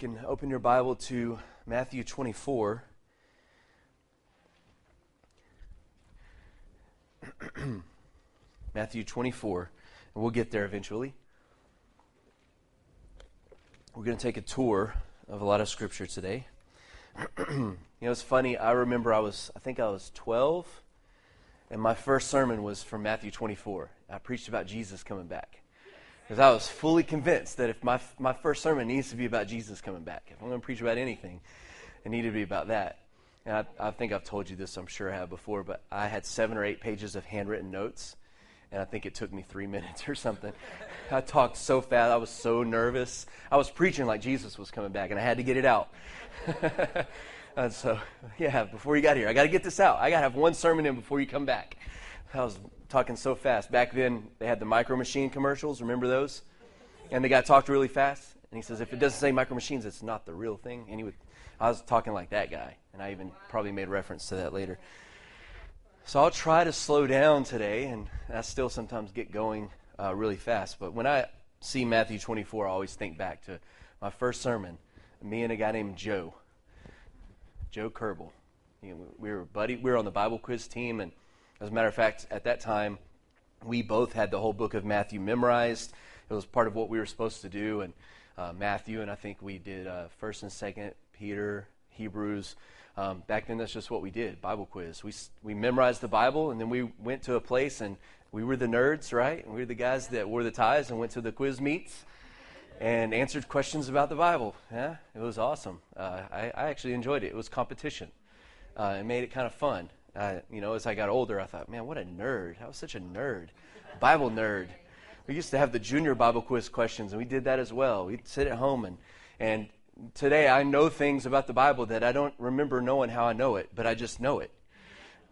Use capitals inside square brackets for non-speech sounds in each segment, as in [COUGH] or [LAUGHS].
can open your Bible to Matthew 24. [CLEARS THROAT] Matthew 24, and we'll get there eventually. We're going to take a tour of a lot of scripture today. [CLEARS THROAT] you know, it's funny. I remember I was, I think I was 12, and my first sermon was from Matthew 24. I preached about Jesus coming back. Because I was fully convinced that if my, my first sermon needs to be about Jesus coming back, if I'm going to preach about anything, it needed to be about that. And I, I think I've told you this, I'm sure I have before, but I had seven or eight pages of handwritten notes and I think it took me three [LAUGHS] minutes or something. I talked so fast. I was so nervous. I was preaching like Jesus was coming back, and I had to get it out. [LAUGHS] and so, yeah, before you got here, I got to get this out. I got to have one sermon in before you come back. I was talking so fast. Back then, they had the micro machine commercials. Remember those? And the guy talked really fast. And he says, if it doesn't say micro machines, it's not the real thing. And he would, I was talking like that guy. And I even probably made reference to that later. So I'll try to slow down today, and I still sometimes get going uh, really fast. But when I see Matthew 24, I always think back to my first sermon. Me and a guy named Joe, Joe Kerbel. You know, we were buddy. We were on the Bible quiz team, and as a matter of fact, at that time, we both had the whole book of Matthew memorized. It was part of what we were supposed to do, and uh, Matthew, and I think we did uh, First and Second Peter, Hebrews. Um, back then, that's just what we did Bible quiz. We, we memorized the Bible, and then we went to a place, and we were the nerds, right? And we were the guys that wore the ties and went to the quiz meets and answered questions about the Bible. Yeah, it was awesome. Uh, I, I, actually enjoyed it. It was competition. Uh, it made it kind of fun. Uh, you know, as I got older, I thought, man, what a nerd. I was such a nerd. Bible nerd. We used to have the junior Bible quiz questions, and we did that as well. We'd sit at home and, and today I know things about the Bible that I don't remember knowing how I know it, but I just know it.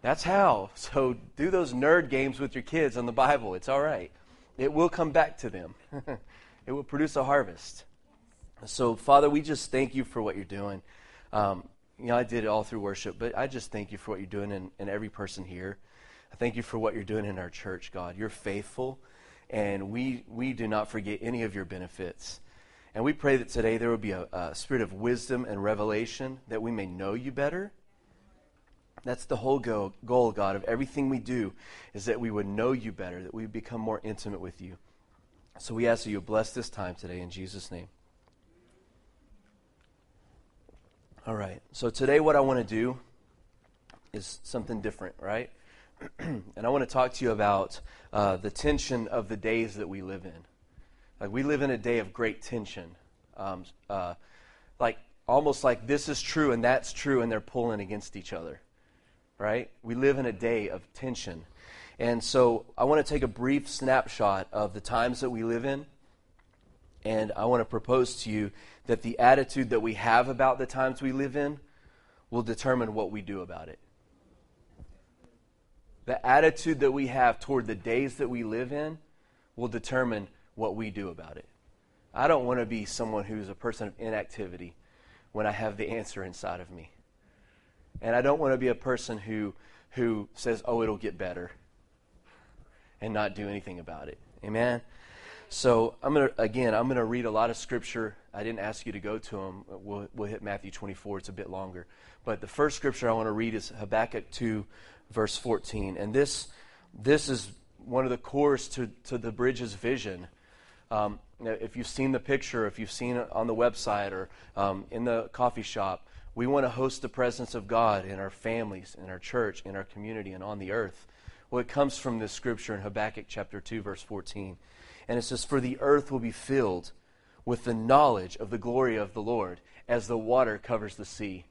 That's how. [LAUGHS] So do those nerd games with your kids on the Bible. It's all right. It will come back to them. [LAUGHS] it will produce a harvest. So, Father, we just thank you for what you're doing. Um, you know, I did it all through worship, but I just thank you for what you're doing in, in every person here. I thank you for what you're doing in our church, God. You're faithful, and we, we do not forget any of your benefits. And we pray that today there will be a, a, spirit of wisdom and revelation that we may know you better. That's the whole go, goal, God, of everything we do, is that we would know you better, that we become more intimate with you. So we ask that you bless this time today in Jesus' name. All right. So today, what I want to do is something different, right? [CLEARS THROAT] and I want to talk to you about uh, the tension of the days that we live in. Like we live in a day of great tension. Um, uh, like almost like this is true and that's true, and they're pulling against each other. Right? We live in a day of tension. And so I want to take a brief snapshot of the times that we live in. And I want to propose to you that the attitude that we have about the times we live in will determine what we do about it. The attitude that we have toward the days that we live in will determine what we do about it. I don't want to be someone who's a person of inactivity when I have the answer inside of me. And I don't want to be a person who, who says, oh, it'll get better and not do anything about it. Amen? So I'm to, again, I'm to read a lot of scripture. I didn't ask you to go to them. We'll, we'll hit Matthew 24. It's a bit longer. But the first scripture I want to read is Habakkuk 2, verse 14. And this, this is one of the cores to, to the Bridges vision um, if you've seen the picture, if you've seen it on the website or um, in the coffee shop, we want to host the presence of God in our families, in our church, in our community, and on the earth. Well, it comes from this scripture in Habakkuk chapter 2, verse 14. And it says, For the earth will be filled with the knowledge of the glory of the Lord as the water covers the sea.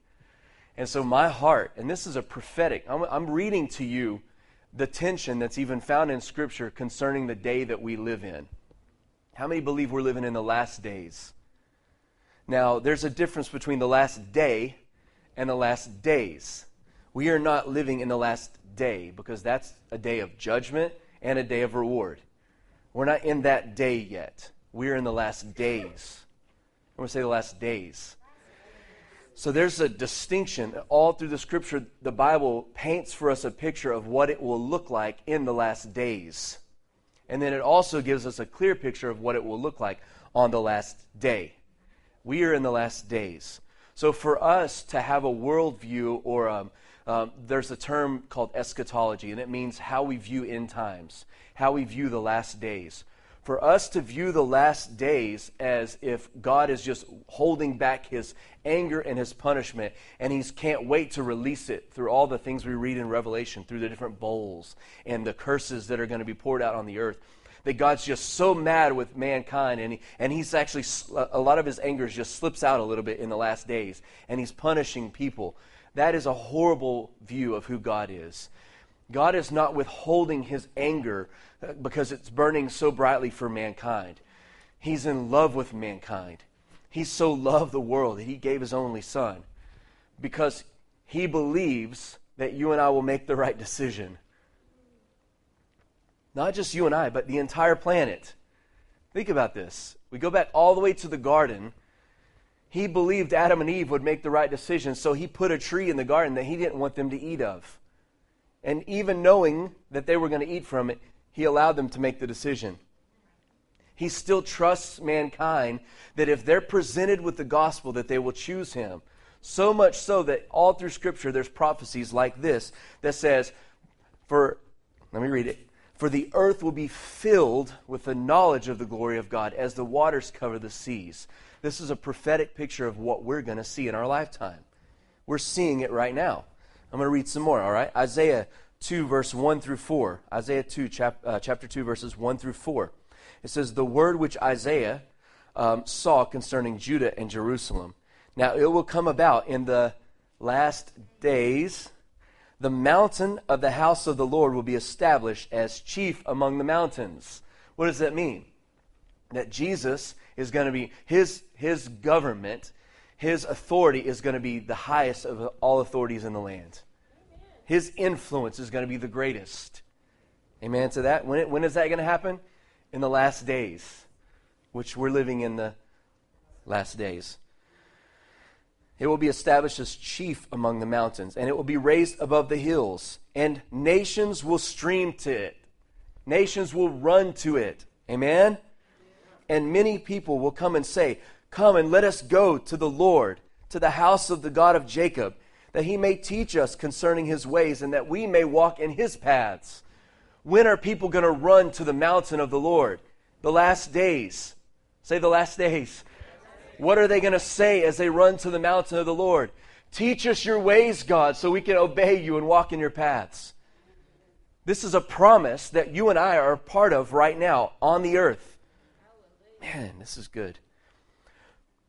And so, my heart, and this is a prophetic, I'm, I'm reading to you the tension that's even found in Scripture concerning the day that we live in. How many believe we're living in the last days? Now, there's a difference between the last day and the last days. We are not living in the last day because that's a day of judgment and a day of reward. We're not in that day yet. We're in the last days. I'm going to say the last days. So there's a distinction all through the scripture. The Bible paints for us a picture of what it will look like in the last days. And then it also gives us a clear picture of what it will look like on the last day. We are in the last days. So for us to have a worldview or um, um, there's a term called eschatology, and it means how we view end times, how we view the last days. For us to view the last days as if God is just holding back his anger and his punishment, and he can't wait to release it through all the things we read in Revelation, through the different bowls and the curses that are going to be poured out on the earth that God's just so mad with mankind, and, he, and he's actually, a lot of his anger just slips out a little bit in the last days, and he's punishing people. That is a horrible view of who God is. God is not withholding his anger uh, because it's burning so brightly for mankind. He's in love with mankind. He so loved the world that he gave his only son because he believes that you and I will make the right decision. Not just you and I, but the entire planet. Think about this. We go back all the way to the garden he believed Adam and Eve would make the right decision, so he put a tree in the garden that he didn't want them to eat of. And even knowing that they were going to eat from it, he allowed them to make the decision. He still trusts mankind that if they're presented with the gospel that they will choose him. So much so that all through scripture there's prophecies like this that says for let me read it. For the earth will be filled with the knowledge of the glory of God as the waters cover the seas. This is a prophetic picture of what we're going to see in our lifetime. We're seeing it right now. I'm going to read some more, all right? Isaiah 2, verse 1 through 4. Isaiah 2, chap, uh, chapter 2, verses 1 through 4. It says, The word which Isaiah um, saw concerning Judah and Jerusalem. Now it will come about in the last days. The mountain of the house of the Lord will be established as chief among the mountains. What does that mean? That Jesus is going to be his his government, his authority is going to be the highest of all authorities in the land. His influence is going to be the greatest. Amen to that. When, when is that going to happen? In the last days, which we're living in the last days. It will be established as chief among the mountains, and it will be raised above the hills, and nations will stream to it. Nations will run to it. Amen? and many people will come and say, Come and let us go to the Lord, to the house of the God of Jacob, that he may teach us concerning his ways, and that we may walk in his paths. When are people going to run to the mountain of the Lord? The last days. Say the last days. What are they going to say as they run to the mountain of the Lord? Teach us your ways, God, so we can obey you and walk in your paths. This is a promise that you and I are a part of right now on the earth. Man, this is good.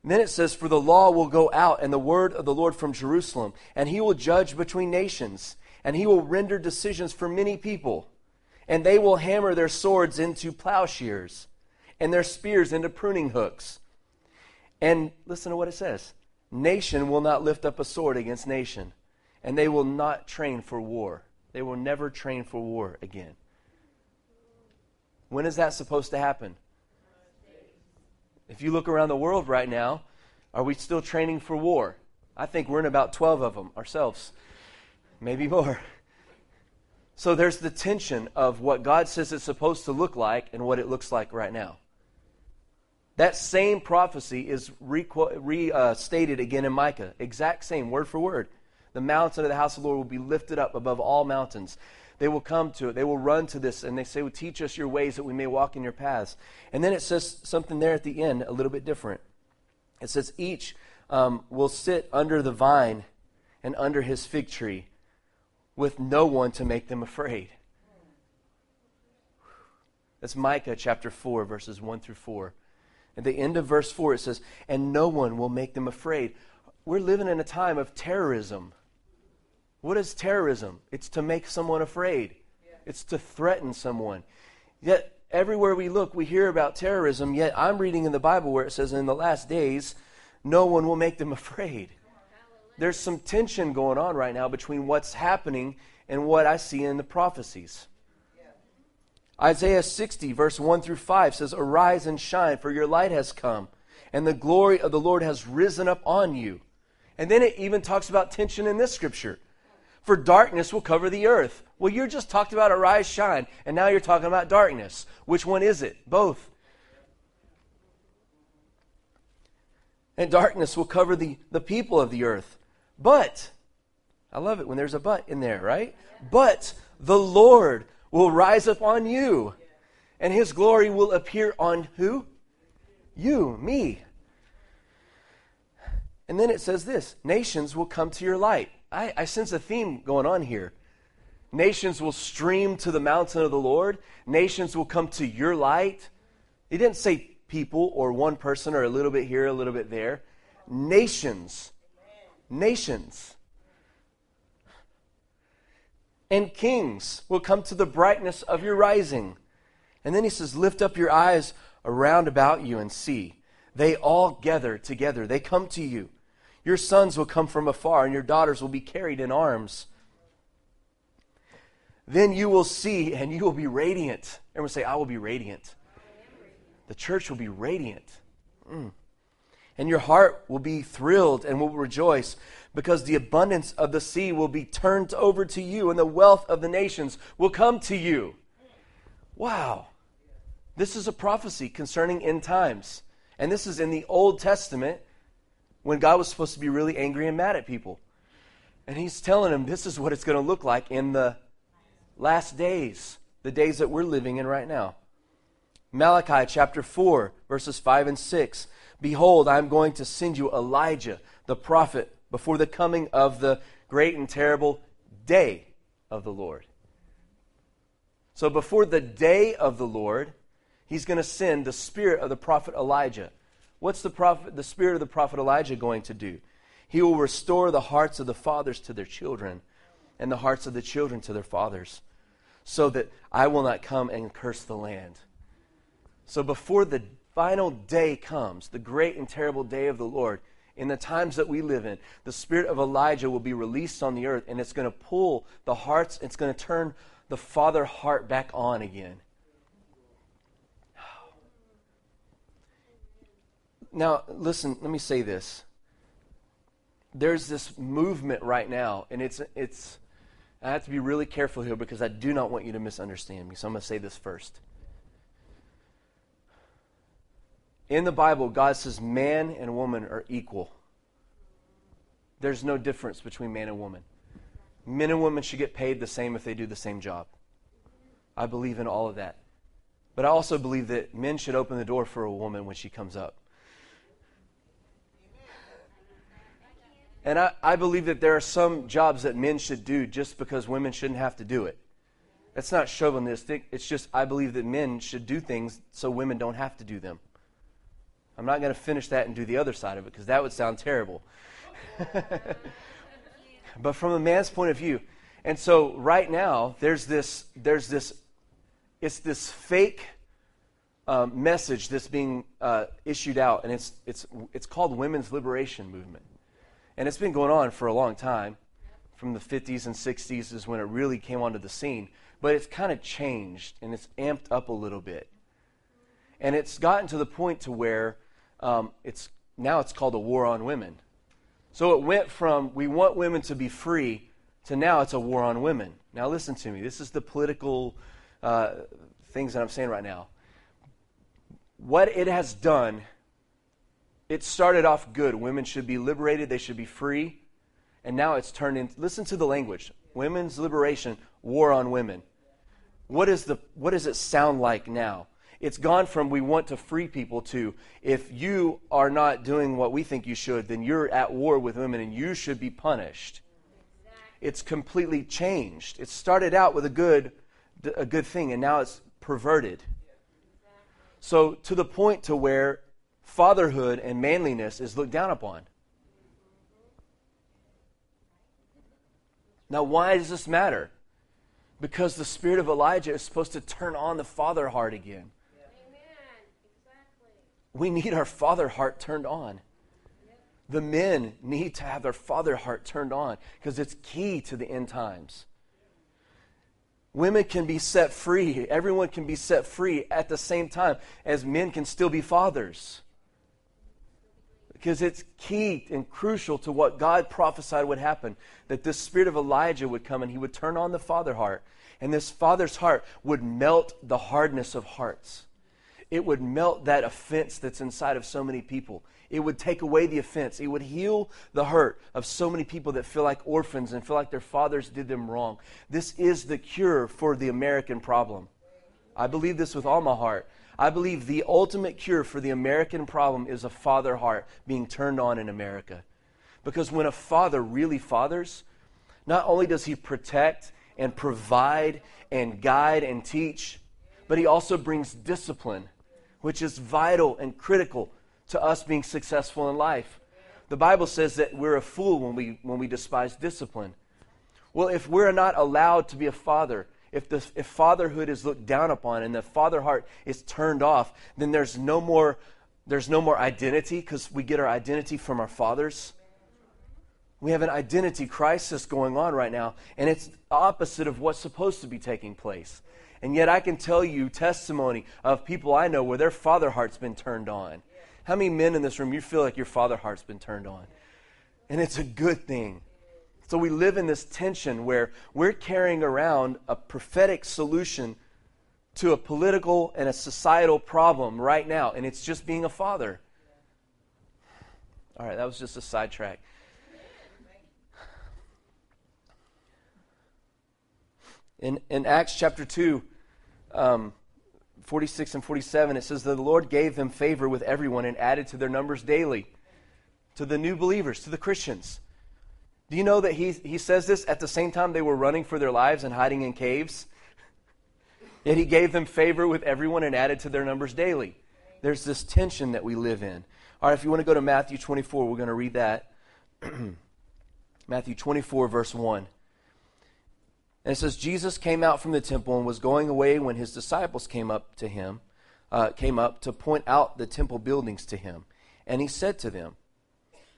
And then it says, For the law will go out and the word of the Lord from Jerusalem, and he will judge between nations, and he will render decisions for many people. And they will hammer their swords into plowshares, and their spears into pruning hooks. And listen to what it says Nation will not lift up a sword against nation, and they will not train for war. They will never train for war again. When is that supposed to happen? If you look around the world right now, are we still training for war? I think we're in about 12 of them ourselves, maybe more. So there's the tension of what God says it's supposed to look like and what it looks like right now. That same prophecy is restated re, uh, again in Micah. Exact same, word for word. The mountain of the house of the Lord will be lifted up above all mountains. They will come to it. They will run to this and they say, well, Teach us your ways that we may walk in your paths. And then it says something there at the end, a little bit different. It says, Each um, will sit under the vine and under his fig tree with no one to make them afraid. That's Micah chapter 4, verses 1 through 4. At the end of verse 4, it says, And no one will make them afraid. We're living in a time of terrorism. What is terrorism? It's to make someone afraid, it's to threaten someone. Yet, everywhere we look, we hear about terrorism, yet I'm reading in the Bible where it says, In the last days, no one will make them [LAUGHS] afraid. There's some tension going on right now between what's happening and what I see in the prophecies. Isaiah 60, verse 1 through 5 says, Arise and shine, for your light has come, and the glory of the Lord has risen up on you. And then it even talks about tension in this scripture for darkness will cover the earth. Well, you just talked about arise, shine, and now you're talking about darkness. Which one is it? Both. and darkness will cover the, the people of the earth. But, I love it when there's a but in there, right? But the Lord will rise up on you, and his glory will appear on who? You, me. And then it says this nations will come to your light. I, I sense a theme going on here. Nations will stream to the mountain of the Lord. Nations will come to your light. He didn't say people or one person or a little bit here, a little bit there. Nations. Nations. And kings will come to the brightness of your rising. And then he says, Lift up your eyes around about you and see. They all gather together. They come to you. Your sons will come from afar, and your daughters will be carried in arms. Then you will see, and you will be radiant. Everyone say, I will be radiant. The church will be radiant. Mm. And your heart will be thrilled and will rejoice because the abundance of the sea will be turned over to you, and the wealth of the nations will come to you. Wow. This is a prophecy concerning end times. And this is in the Old Testament when God was supposed to be really angry and mad at people. And he's telling them this is what it's going to look like in the last days, the days that we're living in right now. Malachi chapter 4, verses 5 and 6. Behold, I'm going to send you Elijah, the prophet, before the coming of the great and terrible day of the Lord. So, before the day of the Lord, he's going to send the spirit of the prophet Elijah. What's the, prophet, the spirit of the prophet Elijah going to do? He will restore the hearts of the fathers to their children and the hearts of the children to their fathers, so that I will not come and curse the land. So before the final day comes, the great and terrible day of the Lord, in the times that we live in, the spirit of Elijah will be released on the earth, and it's going to pull the hearts, it's going to turn the father heart back on again. [SIGHS] Now, listen, let me say this. There's this movement right now, and it's, it's, I have to be really careful here because I do not want you to misunderstand me. So I'm going to say this first. In the Bible, God says man and woman are equal. There's no difference between man and woman. Men and women should get paid the same if they do the same job. I believe in all of that. But I also believe that men should open the door for a woman when she comes up. And I, I believe that there are some jobs that men should do just because women shouldn't have to do it. That's not chauvinistic. It's just I believe that men should do things so women don't have to do them. I'm not going to finish that and do the other side of it because that would sound terrible. [LAUGHS] but from a man's point of view, and so right now there's this there's this it's this fake um, message that's being uh, issued out, and it's it's it's called women's liberation movement. And it's been going on for a long time. From the 50s and 60s is when it really came onto the scene. But it's kind of changed and it's amped up a little bit. And it's gotten to the point to where um, it's now it's called a war on women. So it went from we want women to be free to now it's a war on women. Now listen to me. This is the political uh, things that I'm saying right now. What it has done it started off good. Women should be liberated, they should be free. And now it's turned into, listen to the language women's liberation, war on women. What, is the, what does it sound like now? It's gone from we want to free people to if you are not doing what we think you should, then you're at war with women and you should be punished. It's completely changed. It started out with a good, a good thing, and now it's perverted. So to the point to where fatherhood and manliness is looked down upon. Now, why does this matter? Because the spirit of Elijah is supposed to turn on the father heart again. We need our father heart turned on. The men need to have their father heart turned on because it's key to the end times. Women can be set free. Everyone can be set free at the same time as men can still be fathers because it's key and crucial to what God prophesied would happen that this spirit of Elijah would come and he would turn on the father heart, and this father's heart would melt the hardness of hearts. It would melt that offense that's inside of so many people. It would take away the offense. It would heal the hurt of so many people that feel like orphans and feel like their fathers did them wrong. This is the cure for the American problem. I believe this with all my heart. I believe the ultimate cure for the American problem is a father heart being turned on in America. Because when a father really fathers, not only does he protect and provide and guide and teach, but he also brings discipline, which is vital and critical to us being successful in life. The Bible says that we're a fool when we, when we despise discipline. Well, if we're not allowed to be a father, if, the, if fatherhood is looked down upon and the father heart is turned off, then there's no more, there's no more identity because we get our identity from our fathers. We have an identity crisis going on right now, and it's opposite of what's supposed to be taking place. And yet, I can tell you testimony of people I know where their father heart's been turned on. How many men in this room you feel like your father heart's been turned on? And it's a good thing. So we live in this tension where we're carrying around a prophetic solution to a political and a societal problem right now, and it's just being a father. All right, that was just a sidetrack. In, in Acts chapter 2, um, 46 and 47, it says the Lord gave them favor with everyone and added to their numbers daily, to the new believers, to the Christians. Do you know that he, he says this at the same time they were running for their lives and hiding in caves? [LAUGHS] Yet he gave them favor with everyone and added to their numbers daily. There's this tension that we live in. All right, if you want to go to Matthew 24, we're going to read that. [CLEARS THROAT] Matthew 24, verse 1. And it says, Jesus came out from the temple and was going away when his disciples came up to him, uh, came up to point out the temple buildings to him. And he said to them,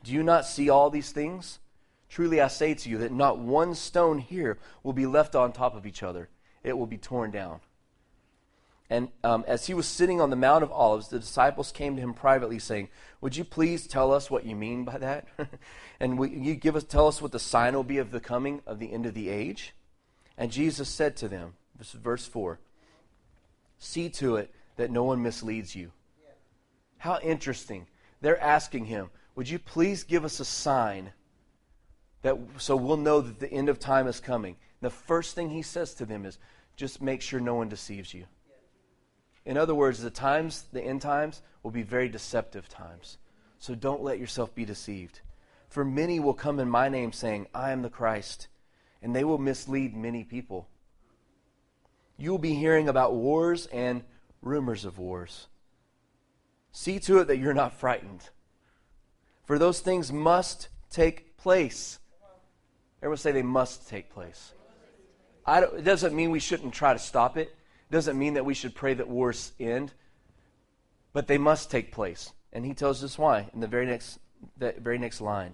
Do you not see all these things? Truly I say to you that not one stone here will be left on top of each other, it will be torn down. And um, as he was sitting on the Mount of Olives, the disciples came to him privately, saying, Would you please tell us what you mean by that? [LAUGHS] and will you give us, tell us what the sign will be of the coming of the end of the age? And Jesus said to them, this is verse 4 See to it that no one misleads you. How interesting. They're asking him, Would you please give us a sign that so we'll know that the end of time is coming? The first thing he says to them is, Just make sure no one deceives you. In other words, the times, the end times, will be very deceptive times. So don't let yourself be deceived. For many will come in my name saying, I am the Christ and they will mislead many people. You will be hearing about wars and rumors of wars. See to it that you're not frightened, for those things must take place. Everyone say they must take place. it doesn't mean we shouldn't try to stop it. It doesn't mean that we should pray that wars end. But they must take place. And he tells us why in the very next, the very next line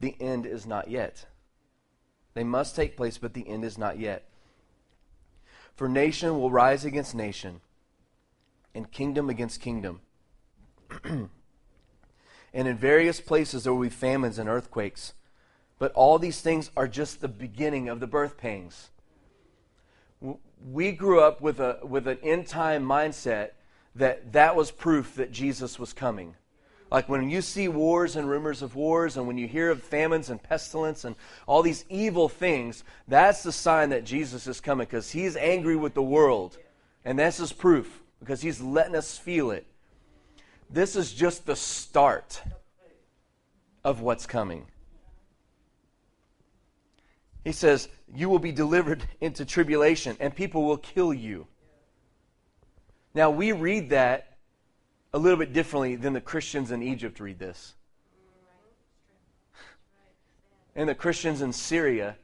the end is not yet. They must take place, but the end is not yet. For nation will rise against nation, and kingdom against kingdom. [CLEARS THROAT] and in various places there will be famines and earthquakes. But all these things are just the beginning of the birth pangs. We grew up with, a, with an end time mindset that that was proof that Jesus was coming. Like when you see wars and rumors of wars, and when you hear of famines and pestilence and all these evil things, that's the sign that Jesus is coming because he's angry with the world. And that's his proof because he's letting us feel it. This is just the start of what's coming. He says, You will be delivered into tribulation, and people will kill you. Now, we read that a little bit differently than the Christians in Egypt read this. And the Christians in Syria,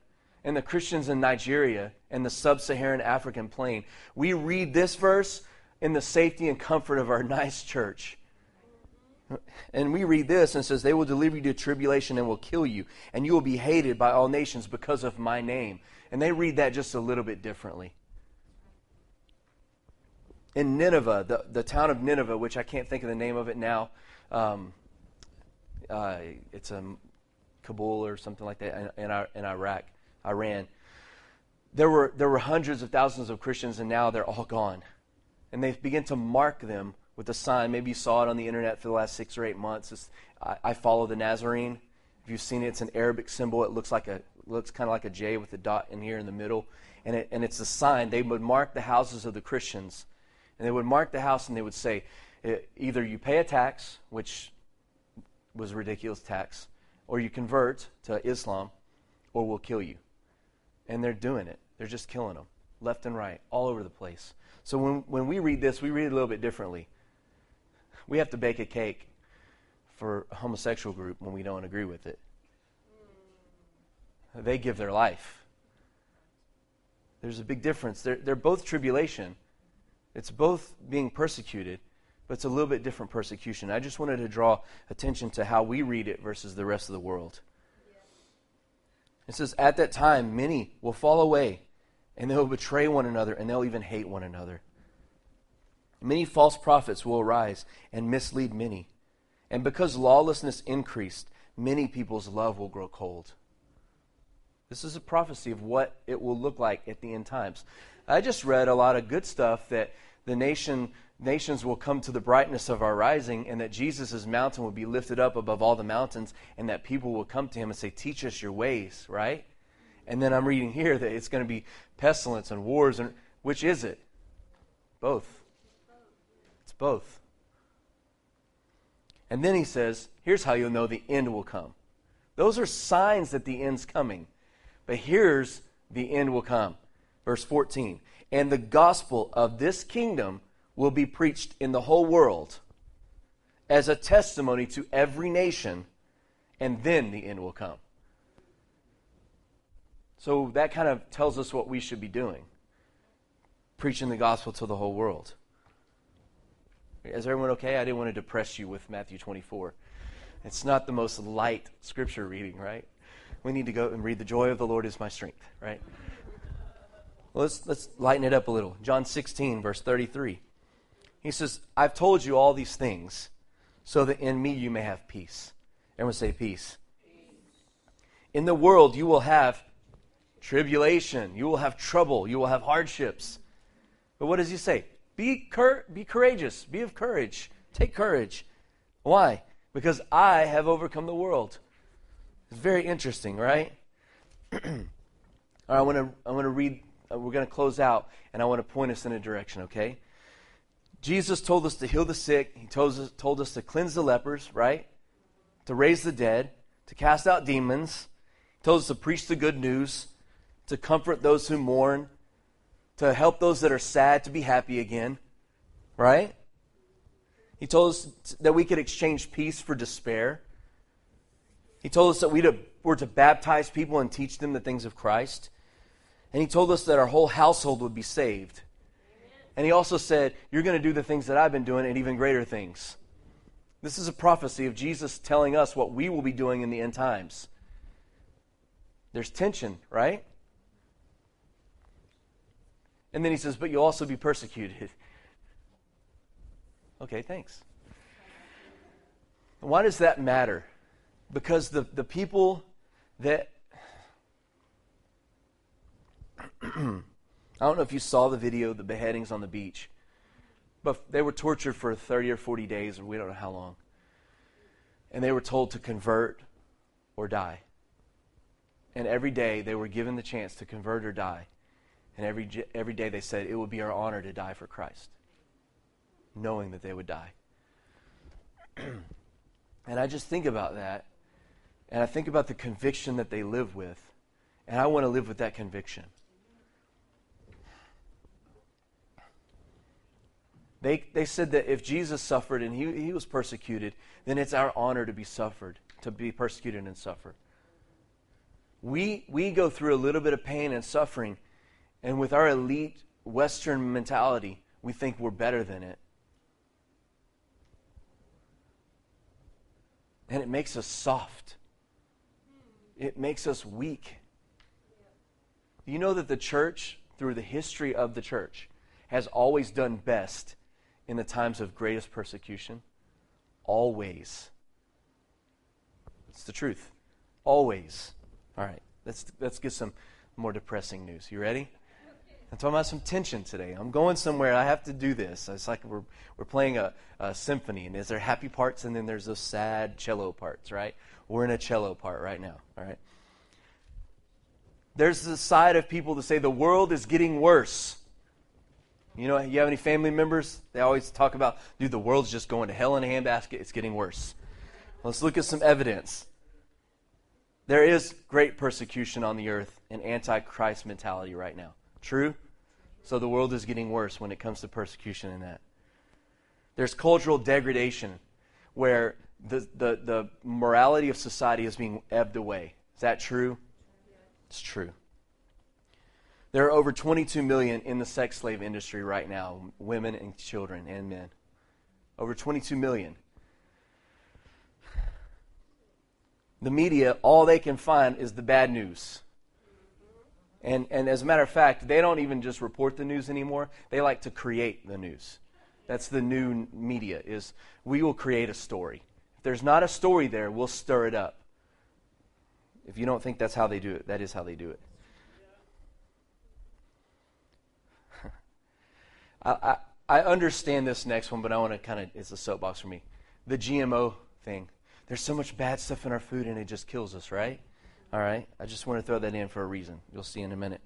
and the Christians in Nigeria, and the sub Saharan African plain. We read this verse in the safety and comfort of our [LAUGHS] nice church. And we read this and says, They will deliver you to tribulation and will kill you, and you will be hated by all nations because of my name. And they read that just a little bit differently in Nineveh, the, the town of Nineveh, which I can't think of the name of it now. Um, uh, it's a Kabul or something like that in, in, in Iraq, Iran. there were, there were hundreds of thousands of Christians, and now they're all gone. And they begin to mark them with a sign. Maybe you saw it on the internet for the last six or eight months. I, I, follow the Nazarene. If you've seen it, it's an Arabic symbol. It looks like a looks kind of like a J with a dot in here in the middle, and it, and it's a sign. They would mark the houses of the Christians, and they would mark the house, and they would say, either you pay a tax, which was a ridiculous tax, or you convert to Islam, or we'll kill you. And they're doing it. They're just killing them left and right, all over the place. So when, when we read this, we read it a little bit differently. We have to bake a cake for a homosexual group when we don't agree with it. They give their life. There's a big difference. They're, they're both tribulation, it's both being persecuted, but it's a little bit different persecution. I just wanted to draw attention to how we read it versus the rest of the world. It says, At that time, many will fall away, and they will betray one another, and they'll even hate one another. Many false prophets will arise and mislead many. And because lawlessness increased, many people's love will grow cold. This is a prophecy of what it will look like at the end times. I just read a lot of good stuff that the nation nations will come to the brightness of our rising, and that Jesus' mountain will be lifted up above all the mountains, and that people will come to him and say, Teach us your ways, right? And then I'm reading here that it's going to be pestilence and wars. And which is it? Both. It's both. And then he says, Here's how you'll know the end will come. Those are signs that the end's coming. But here's the end will come. Verse 14. And the gospel of this kingdom will be preached in the whole world as a testimony to every nation, and then the end will come. So that kind of tells us what we should be doing preaching the gospel to the whole world. Is everyone okay? I didn't want to depress you with Matthew 24. It's not the most light scripture reading, right? We need to go and read the joy of the Lord is my strength, right? Well, let's, let's lighten it up a little. John 16, verse 33. He says, I've told you all these things so that in me you may have peace. Everyone say peace. In the world you will have tribulation, you will have trouble, you will have hardships. But what does he say? Be, cur- be courageous, be of courage, take courage. Why? Because I have overcome the world. It's very interesting, right? [CLEARS THROAT] All right, I want to I want to read. Uh, we're going to close out, and I want to point us in a direction. Okay, Jesus told us to heal the sick. He told us, told us to cleanse the lepers, right? To raise the dead, to cast out demons. He told us to preach the good news, to comfort those who mourn, to help those that are sad to be happy again, right? He told us that we could exchange peace for despair. He told us that we were to baptize people and teach them the things of Christ. And he told us that our whole household would be saved. And he also said, You're going to do the things that I've been doing and even greater things. This is a prophecy of Jesus telling us what we will be doing in the end times. There's tension, right? And then he says, But you'll also be persecuted. [LAUGHS] okay, thanks. Why does that matter? Because the, the people that [CLEARS THROAT] I don't know if you saw the video, the beheadings on the beach, but they were tortured for 30 or 40 days, or we don't know how long. And they were told to convert or die. And every day they were given the chance to convert or die. And every, every day they said, It would be our honor to die for Christ, knowing that they would die. [CLEARS THROAT] and I just think about that, and I think about the conviction that they live with, and I want to live with that conviction. They, they said that if Jesus suffered and he, he was persecuted, then it's our honor to be suffered, to be persecuted and suffer. We, we go through a little bit of pain and suffering, and with our elite Western mentality, we think we're better than it. And it makes us soft. It makes us weak. You know that the church, through the history of the church, has always done best in the times of greatest persecution? Always. It's the truth. Always. All right. Let's let's get some more depressing news. You ready? I'm talking about some tension today. I'm going somewhere. I have to do this. It's like we're, we're playing a, a symphony, and is there happy parts, and then there's those sad cello parts, right? We're in a cello part right now, all right? There's the side of people that say the world is getting worse. You know, you have any family members? They always talk about, dude, the world's just going to hell in a handbasket. It's getting worse. Let's look at some evidence. There is great persecution on the earth and antichrist mentality right now. True? So the world is getting worse when it comes to persecution and that. There's cultural degradation where the, the, the morality of society is being ebbed away. Is that true? It's true. There are over 22 million in the sex slave industry right now, women and children and men. Over 22 million. The media, all they can find is the bad news. And, and as a matter of fact, they don't even just report the news anymore. They like to create the news. That's the new media is we will create a story. If there's not a story there, we'll stir it up. If you don't think that's how they do it, that is how they do it. I, I, understand this next one, but I want to kind of, it's a soapbox for me. The GMO thing. There's so much bad stuff in our food and it just kills us, right? All right? I just want to throw that in for a reason. You'll see in a minute.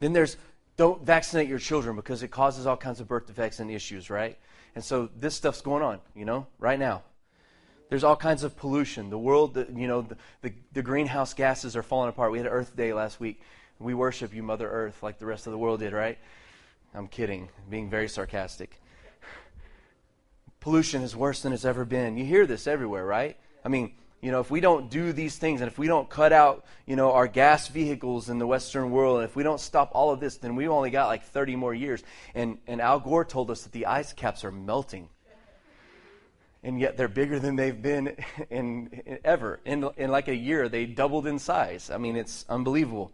Then there's don't vaccinate your children because it causes all kinds of birth defects and issues, right? And so this stuff's going on, you know, right now. There's all kinds of pollution. The world, the, you know, the, the, the greenhouse gases are falling apart. We had Earth Day last week. We worship you, Mother Earth, like the rest of the world did, right? I'm kidding, being very sarcastic. Pollution is worse than it's ever been. You hear this everywhere, right? I mean, you know, if we don't do these things and if we don't cut out, you know, our gas vehicles in the Western world, and if we don't stop all of this, then we've only got like 30 more years. And, and Al Gore told us that the ice caps are melting. And yet they're bigger than they've been [LAUGHS] in, in ever. In, in like a year, they doubled in size. I mean, it's unbelievable.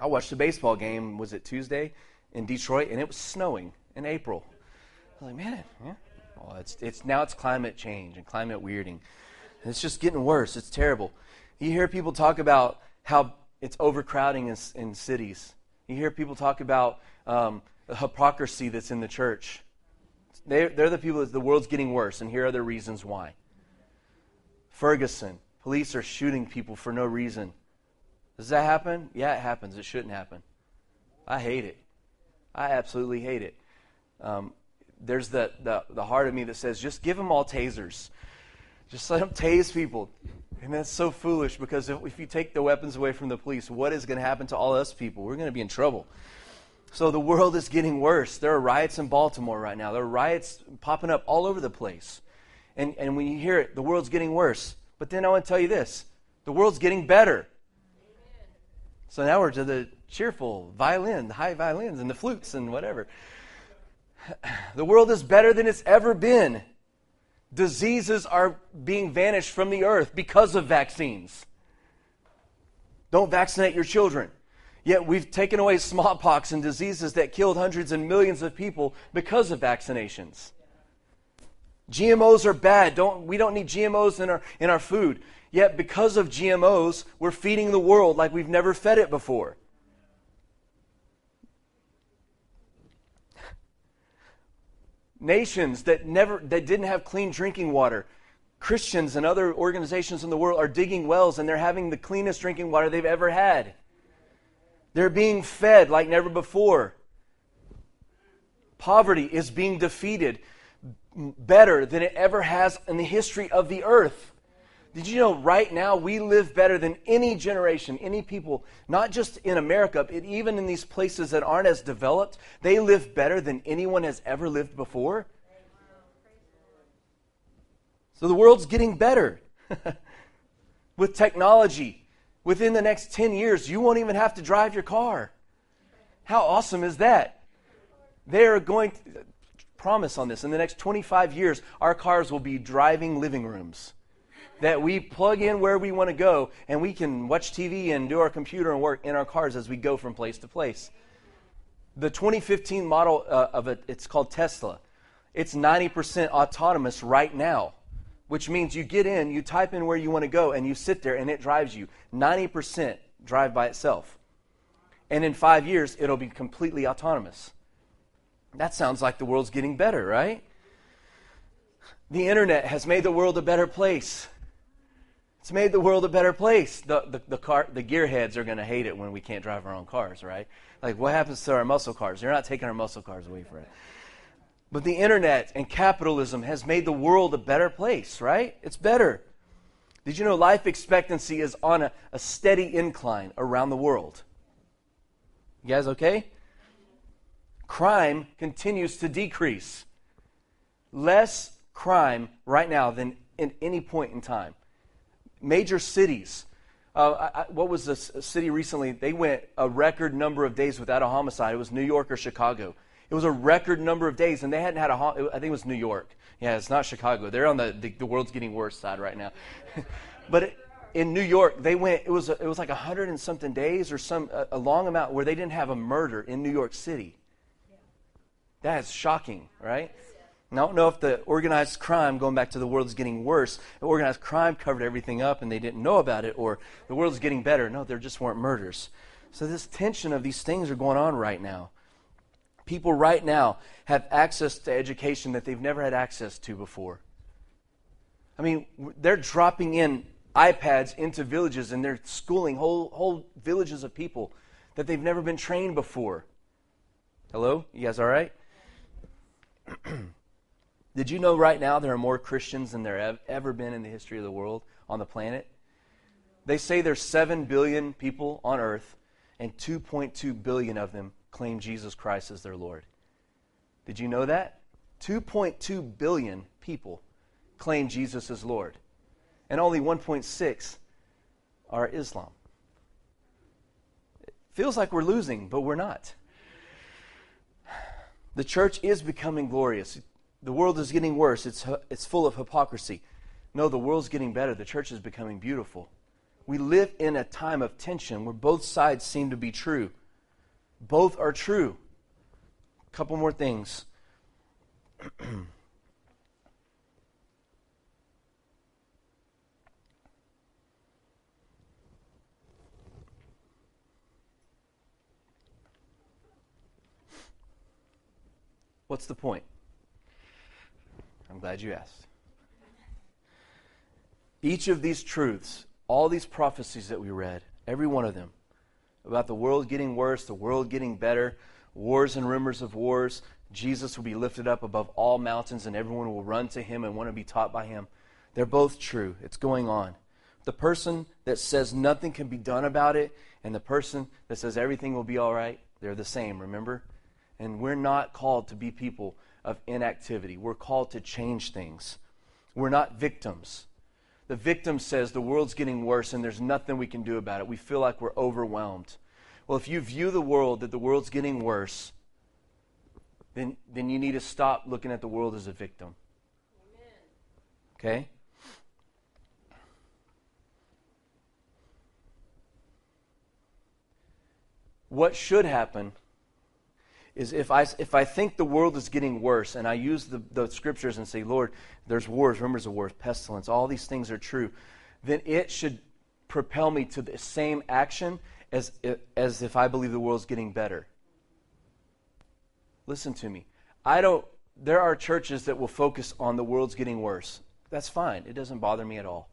I watched a baseball game, was it Tuesday, in Detroit, and it was snowing in April. I was like, man, yeah. Well, it's, it's, now it's climate change and climate weirding. It's just getting worse. It's terrible. You hear people talk about how it's overcrowding in, in cities. You hear people talk about um, the hypocrisy that's in the church. They're, they're the people that the world's getting worse, and here are the reasons why. Ferguson, police are shooting people for no reason. Does that happen? Yeah, it happens. It shouldn't happen. I hate it. I absolutely hate it. Um, there's the, the, the heart of me that says, just give them all tasers. Just let them tase people. And that's so foolish because if, if you take the weapons away from the police, what is going to happen to all us people? We're going to be in trouble. So the world is getting worse. There are riots in Baltimore right now. There are riots popping up all over the place. And, and when you hear it, the world's getting worse. But then I want to tell you this the world's getting better. So now we're to the cheerful violin, high violins, and the flutes and whatever. The world is better than it's ever been. Diseases are being vanished from the earth because of vaccines. Don't vaccinate your children. Yet we've taken away smallpox and diseases that killed hundreds and millions of people because of vaccinations. GMOs are bad. Don't, we don't need GMOs in our, in our food. Yet, because of GMOs, we're feeding the world like we've never fed it before. Nations that never that didn't have clean drinking water. Christians and other organizations in the world are digging wells and they're having the cleanest drinking water they've ever had. They're being fed like never before. Poverty is being defeated better than it ever has in the history of the earth did you know right now we live better than any generation, any people, not just in America, but even in these places that aren't as developed, they live better than anyone has ever lived before? So the world's getting better [LAUGHS] with technology. Within the next 10 years, you won't even have to drive your car. How awesome is that? They are going to promise on this in the next 25 years, our cars will be driving living rooms that we plug in where we want to go and we can watch TV and do our computer and work in our cars as we go from place to place. The 2015 model uh, of it, it's called Tesla. It's 90% autonomous right now, which means you get in, you type in where you want to go, and you sit there and it drives you. 90% drive by itself. and in five years, it'll be completely autonomous. That sounds like the world's getting better, right? The internet has made the world a better place. It's made the world a better place. The, the, the, car, the gearheads are going to hate it when we can't drive our own cars, right? Like, what happens to our muscle cars? They're not taking our muscle cars away from it. But the internet and capitalism has made the world a better place, right? It's better. Did you know life expectancy is on a, a steady incline around the world? You guys okay? Crime continues to decrease. Less crime right now than in any point in time. Major cities. Uh, I, what was this city recently? They went a record number of days without a homicide. It was New York or Chicago. It was a record number of days, and they hadn't had a. I think it was New York. Yeah, it's not Chicago. They're on the the, the world's getting worse side right now. [LAUGHS] but it, in New York, they went. It was a, it was like a hundred and something days or some a, a long amount where they didn't have a murder in New York City. That is shocking, right? I don't know if the organized crime, going back to the world's getting worse, the organized crime covered everything up and they didn't know about it, or the world's getting better. No, there just weren't murders. So this tension of these things are going on right now. People right now have access to education that they've never had access to before. I mean, they're dropping in iPads into villages and they're schooling whole, whole villages of people that they've never been trained before. Hello? You guys all right? [CLEARS THROAT] Did you know right now there are more Christians than there have ever been in the history of the world on the planet? They say there's 7 billion people on earth, and 2.2 billion of them claim Jesus Christ as their Lord. Did you know that? 2.2 billion people claim Jesus as Lord, and only 1.6 are Islam. It feels like we're losing, but we're not. The church is becoming glorious. The world is getting worse. It's, it's full of hypocrisy. No, the world's getting better. The church is becoming beautiful. We live in a time of tension where both sides seem to be true. Both are true. A couple more things. [CLEARS THROAT] What's the point? I'm glad you asked. Each of these truths, all these prophecies that we read, every one of them, about the world getting worse, the world getting better, wars and rumors of wars, Jesus will be lifted up above all mountains and everyone will run to him and want to be taught by him. They're both true. It's going on. The person that says nothing can be done about it and the person that says everything will be all right, they're the same, remember? And we're not called to be people of inactivity. We're called to change things. We're not victims. The victim says the world's getting worse and there's nothing we can do about it. We feel like we're overwhelmed. Well, if you view the world that the world's getting worse, then, then you need to stop looking at the world as a victim. Okay? What should happen is if I, if I think the world is getting worse and I use the, the scriptures and say, Lord, there's wars, rumors of wars, pestilence, all these things are true, then it should propel me to the same action as, as if I believe the world's getting better. Listen to me. I don't, there are churches that will focus on the world's getting worse. That's fine. It doesn't bother me at all.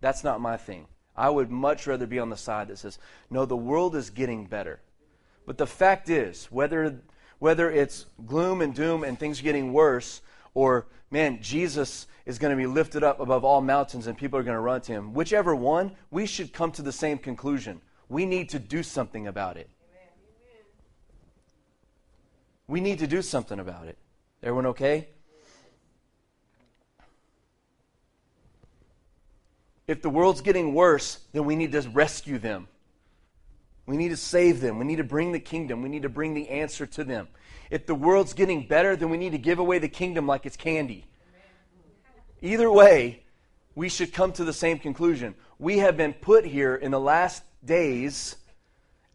That's not my thing. I would much rather be on the side that says, no, the world is getting better. But the fact is, whether whether it's gloom and doom and things getting worse, or, man, Jesus is going to be lifted up above all mountains and people are going to run to him. Whichever one, we should come to the same conclusion. We need to do something about it. We need to do something about it. Everyone okay? If the world's getting worse, then we need to rescue them. We need to save them. We need to bring the kingdom. We need to bring the answer to them. If the world's getting better, then we need to give away the kingdom like it's candy. Either way, we should come to the same conclusion. We have been put here in the last days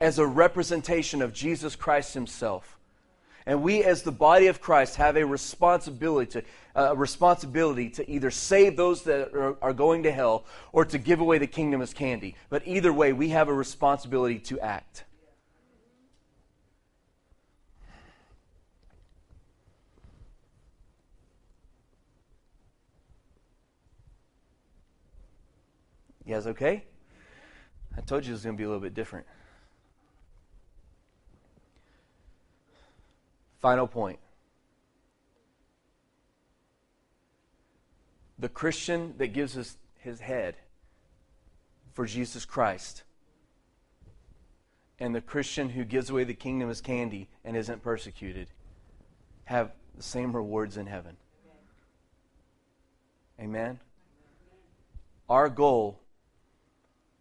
as a representation of Jesus Christ Himself. And we, as the body of Christ, have a responsibility to, uh, responsibility to either save those that are, are going to hell or to give away the kingdom as candy. But either way, we have a responsibility to act. You guys okay? I told you it was going to be a little bit different. Final point. The Christian that gives us his head for Jesus Christ and the Christian who gives away the kingdom as candy and isn't persecuted have the same rewards in heaven. Amen. Our goal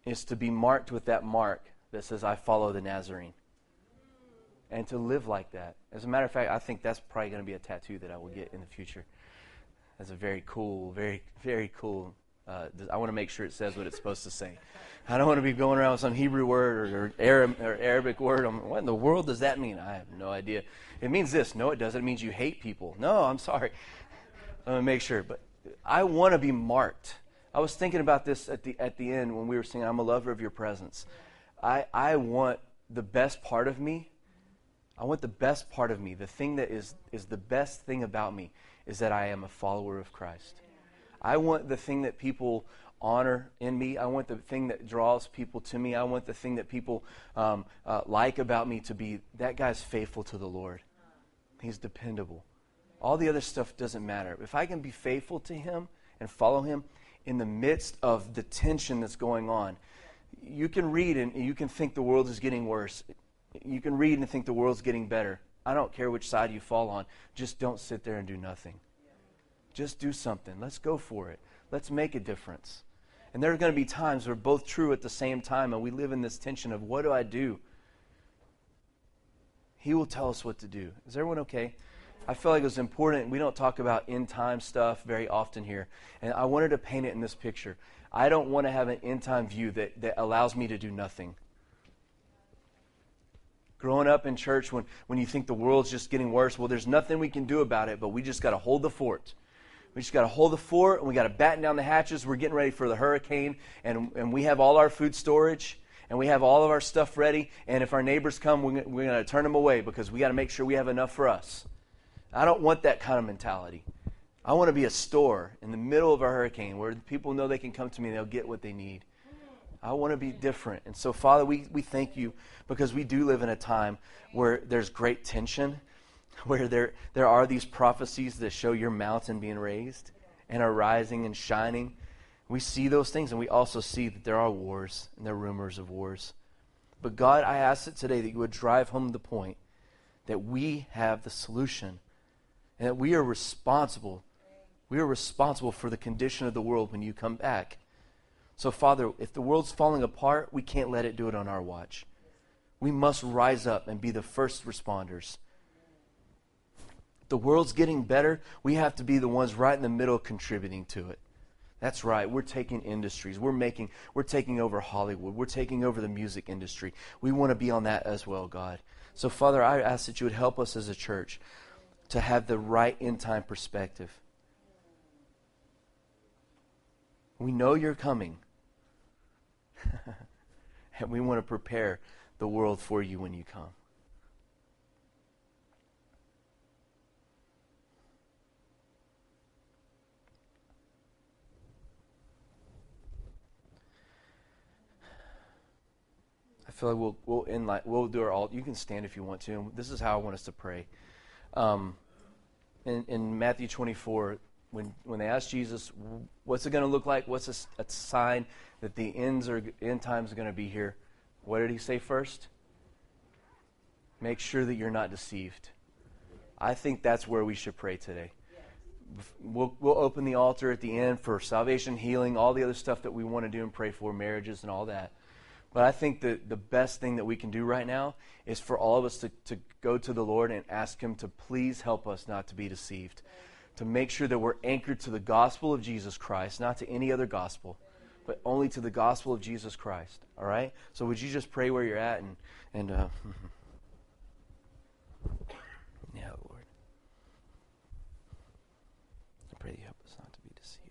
is to be marked with that mark that says, I follow the Nazarene. And to live like that. As a matter of fact, I think that's probably going to be a tattoo that I will get in the future. That's a very cool, very, very cool. Uh, I want to make sure it says what it's supposed to say. I don't want to be going around with some Hebrew word or, Arab, or Arabic word. I'm, what in the world does that mean? I have no idea. It means this. No, it doesn't. It means you hate people. No, I'm sorry. i Let me make sure. But I want to be marked. I was thinking about this at the at the end when we were singing. I'm a lover of your presence. I I want the best part of me. I want the best part of me. The thing that is is the best thing about me is that I am a follower of Christ. I want the thing that people honor in me. I want the thing that draws people to me. I want the thing that people um, uh, like about me to be that guy's faithful to the Lord. He's dependable. All the other stuff doesn't matter. If I can be faithful to him and follow him in the midst of the tension that's going on, you can read and you can think the world is getting worse. You can read and think the world's getting better. I don't care which side you fall on. Just don't sit there and do nothing. Just do something. Let's go for it. Let's make a difference. And there are going to be times where both true at the same time, and we live in this tension of what do I do? He will tell us what to do. Is everyone okay? I feel like it was important. We don't talk about end time stuff very often here. And I wanted to paint it in this picture. I don't want to have an end time view that, that allows me to do nothing. Growing up in church, when, when you think the world's just getting worse, well, there's nothing we can do about it, but we just got to hold the fort. We just got to hold the fort and we got to batten down the hatches. We're getting ready for the hurricane, and, and we have all our food storage and we have all of our stuff ready. And if our neighbors come, we're, we're going to turn them away because we got to make sure we have enough for us. I don't want that kind of mentality. I want to be a store in the middle of a hurricane where people know they can come to me and they'll get what they need. I want to be different. And so, Father, we, we thank you because we do live in a time where there's great tension [LAUGHS] where there, there are these prophecies that show your mountain being raised and are rising and shining. We see those things, and we also see that there are wars and there are rumors of wars. But God, I ask it today that you would drive home the point that we have the solution and that we are responsible. We are responsible for the condition of the world when you come back. So, Father, if the world's falling apart, we can't let it do it on our watch. We must rise up and be the first responders the world's getting better, we have to be the ones right in the middle contributing to it. That's right. We're taking industries. We're making we're taking over Hollywood. We're taking over the music industry. We want to be on that as well, God. So Father, I ask that you would help us as a church to have the right end time perspective. We know you're coming. [LAUGHS] and we want to prepare the world for you when you come. I feel like we'll we'll end like we'll do our all. You can stand if you want to. This is how I want us to pray. Um, in, in Matthew 24, when when they asked Jesus, "What's it going to look like? What's a, a, sign that the ends are end times are going to be here?" What did he say first? Make sure that you're not deceived. I think that's where we should pray today. We'll, we'll open the altar at the end for salvation, healing, all the other stuff that we want to do and pray for, marriages and all that. But I think that the best thing that we can do right now is for all of us to, to go to the Lord and ask Him to please help us not to be deceived. To make sure that we're anchored to the gospel of Jesus Christ, not to any other gospel, but only to the gospel of Jesus Christ. All right? So would you just pray where you're at and, and uh, [LAUGHS] yeah, Lord. I pray you help us not to be deceived.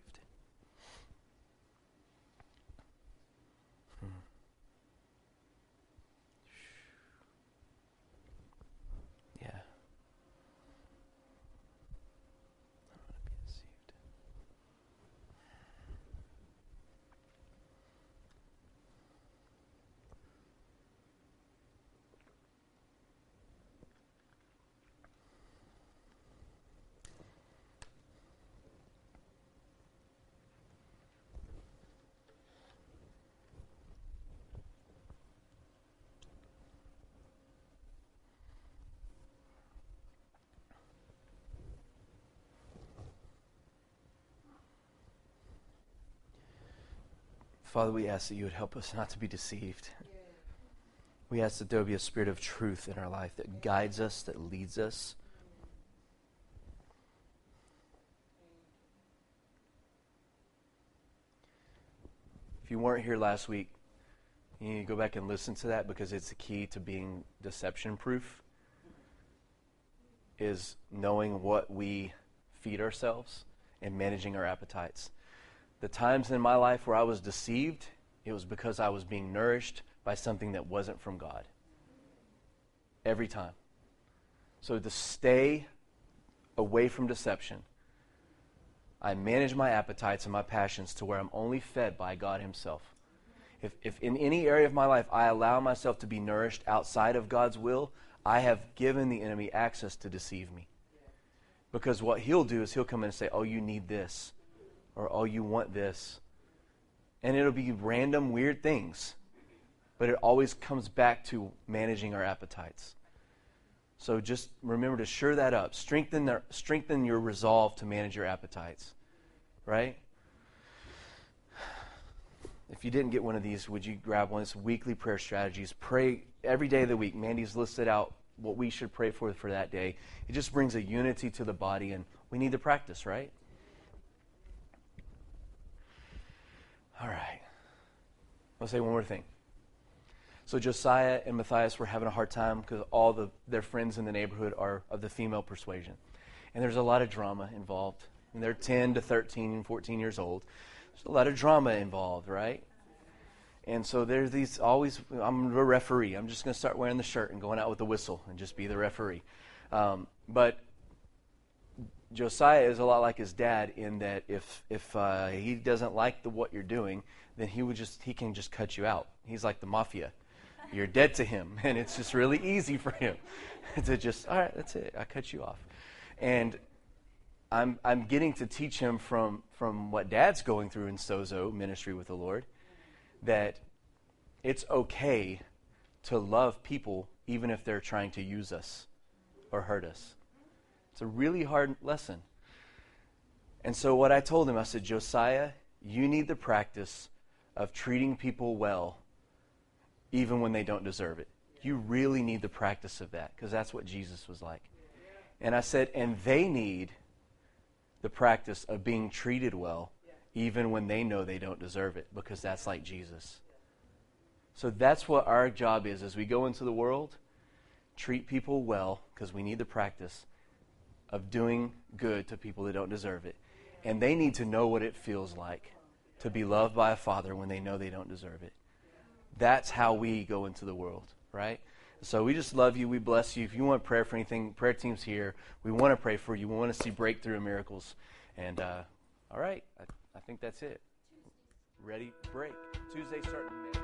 Father, we ask that you would help us not to be deceived. We ask that there be a spirit of truth in our life that guides us, that leads us. If you weren't here last week, you need to go back and listen to that because it's the key to being deception proof is knowing what we feed ourselves and managing our appetites. The times in my life where I was deceived, it was because I was being nourished by something that wasn't from God. Every time. So to stay away from deception, I manage my appetites and my passions to where I'm only fed by God Himself. If, if in any area of my life I allow myself to be nourished outside of God's will, I have given the enemy access to deceive me. Because what he'll do is he'll come in and say, Oh, you need this, or Oh, you want this. And it'll be random, weird things. But it always comes back to managing our appetites. So just remember to sure that up. Strengthen, the, strengthen your resolve to manage your appetites. Right? If you didn't get one of these, would you grab one? It's weekly prayer strategies. Pray every day of the week. Mandy's listed out what we should pray for for that day. It just brings a unity to the body, and we need to practice, right? All right. I'll say one more thing. So Josiah and Matthias were having a hard time because all the, their friends in the neighborhood are of the female persuasion. And there's a lot of drama involved. And they're 10 to 13 and 14 years old. There's a lot of drama involved, right? And so there's these always, I'm a referee. I'm just going to start wearing the shirt and going out with the whistle and just be the referee. Um, but Josiah is a lot like his dad in that if, if uh, he doesn't like the, what you're doing, then he would just, he can just cut you out. He's like the mafia. You're dead to him. [LAUGHS] And it's just really easy for him [LAUGHS] to just, all right, that's it. I cut you off. And I'm, I'm getting to teach him from, from what dad's going through in Sozo, ministry with the Lord that it's okay to love people even if they're trying to use us or hurt us. It's a really hard lesson. And so, what I told him, I said, Josiah, you need the practice of treating people well even when they don't deserve it. You really need the practice of that because that's what Jesus was like. And I said, and they need the practice of being treated well even when they know they don't deserve it, because that's like Jesus. So that's what our job is as we go into the world. Treat people well, because we need the practice of doing good to people that don't deserve it. And they need to know what it feels like to be loved by a father when they know they don't deserve it. That's how we go into the world, right? So we just love you. We bless you. If you want prayer for anything, prayer team's here. We want to pray for you. We want to see breakthrough and miracles. And uh, all right. I, I think that's it. Ready? Break. Tuesday starting